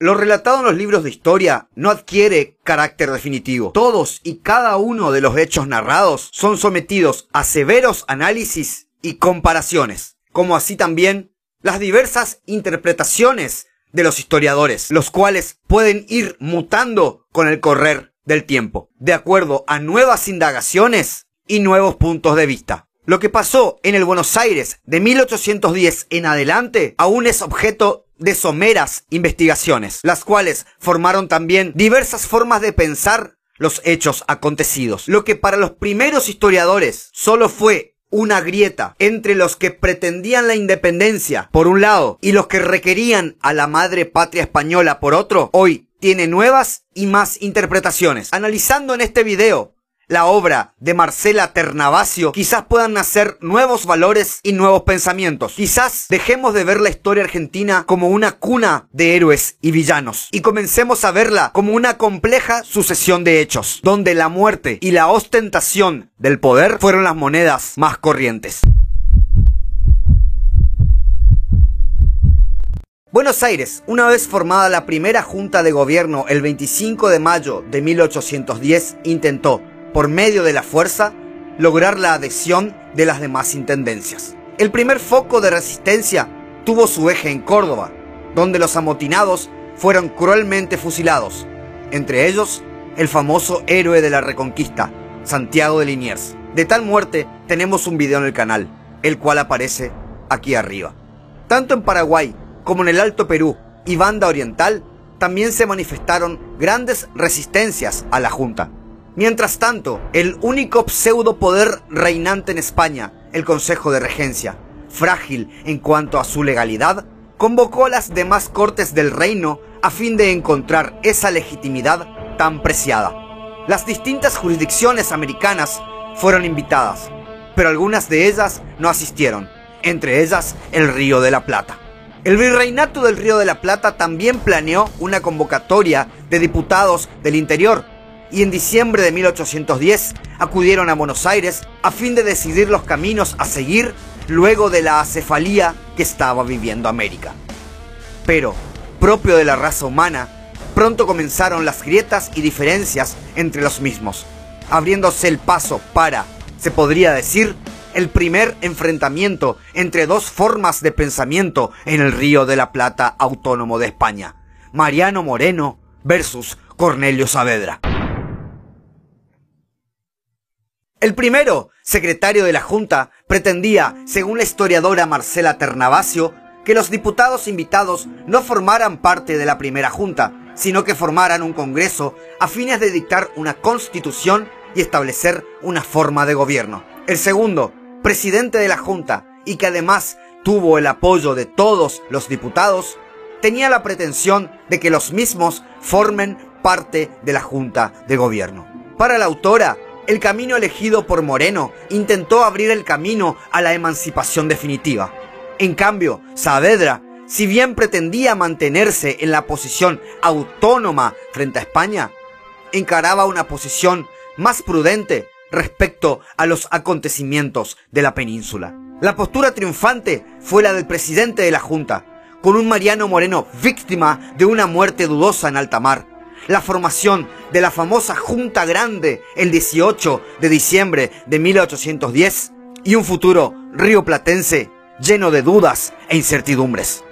Lo relatado en los libros de historia no adquiere carácter definitivo. Todos y cada uno de los hechos narrados son sometidos a severos análisis y comparaciones, como así también las diversas interpretaciones de los historiadores, los cuales pueden ir mutando con el correr del tiempo, de acuerdo a nuevas indagaciones y nuevos puntos de vista. Lo que pasó en el Buenos Aires de 1810 en adelante aún es objeto de someras investigaciones, las cuales formaron también diversas formas de pensar los hechos acontecidos. Lo que para los primeros historiadores solo fue una grieta entre los que pretendían la independencia por un lado y los que requerían a la madre patria española por otro, hoy tiene nuevas y más interpretaciones. Analizando en este video la obra de Marcela Ternavasio, quizás puedan nacer nuevos valores y nuevos pensamientos. Quizás dejemos de ver la historia argentina como una cuna de héroes y villanos y comencemos a verla como una compleja sucesión de hechos, donde la muerte y la ostentación del poder fueron las monedas más corrientes. Buenos Aires, una vez formada la primera junta de gobierno el 25 de mayo de 1810, intentó por medio de la fuerza, lograr la adhesión de las demás intendencias. El primer foco de resistencia tuvo su eje en Córdoba, donde los amotinados fueron cruelmente fusilados, entre ellos el famoso héroe de la Reconquista, Santiago de Liniers. De tal muerte tenemos un video en el canal, el cual aparece aquí arriba. Tanto en Paraguay como en el Alto Perú y Banda Oriental también se manifestaron grandes resistencias a la Junta. Mientras tanto, el único pseudo poder reinante en España, el Consejo de Regencia, frágil en cuanto a su legalidad, convocó a las demás cortes del reino a fin de encontrar esa legitimidad tan preciada. Las distintas jurisdicciones americanas fueron invitadas, pero algunas de ellas no asistieron, entre ellas el Río de la Plata. El virreinato del Río de la Plata también planeó una convocatoria de diputados del interior y en diciembre de 1810 acudieron a Buenos Aires a fin de decidir los caminos a seguir luego de la acefalía que estaba viviendo América. Pero, propio de la raza humana, pronto comenzaron las grietas y diferencias entre los mismos, abriéndose el paso para, se podría decir, el primer enfrentamiento entre dos formas de pensamiento en el Río de la Plata autónomo de España, Mariano Moreno versus Cornelio Saavedra. El primero, secretario de la Junta, pretendía, según la historiadora Marcela Ternavasio, que los diputados invitados no formaran parte de la primera Junta, sino que formaran un Congreso a fines de dictar una constitución y establecer una forma de gobierno. El segundo, presidente de la Junta, y que además tuvo el apoyo de todos los diputados, tenía la pretensión de que los mismos formen parte de la Junta de Gobierno. Para la autora, el camino elegido por Moreno intentó abrir el camino a la emancipación definitiva. En cambio, Saavedra, si bien pretendía mantenerse en la posición autónoma frente a España, encaraba una posición más prudente respecto a los acontecimientos de la península. La postura triunfante fue la del presidente de la Junta, con un Mariano Moreno víctima de una muerte dudosa en alta mar, la formación de la famosa Junta Grande el 18 de diciembre de 1810 y un futuro río platense lleno de dudas e incertidumbres.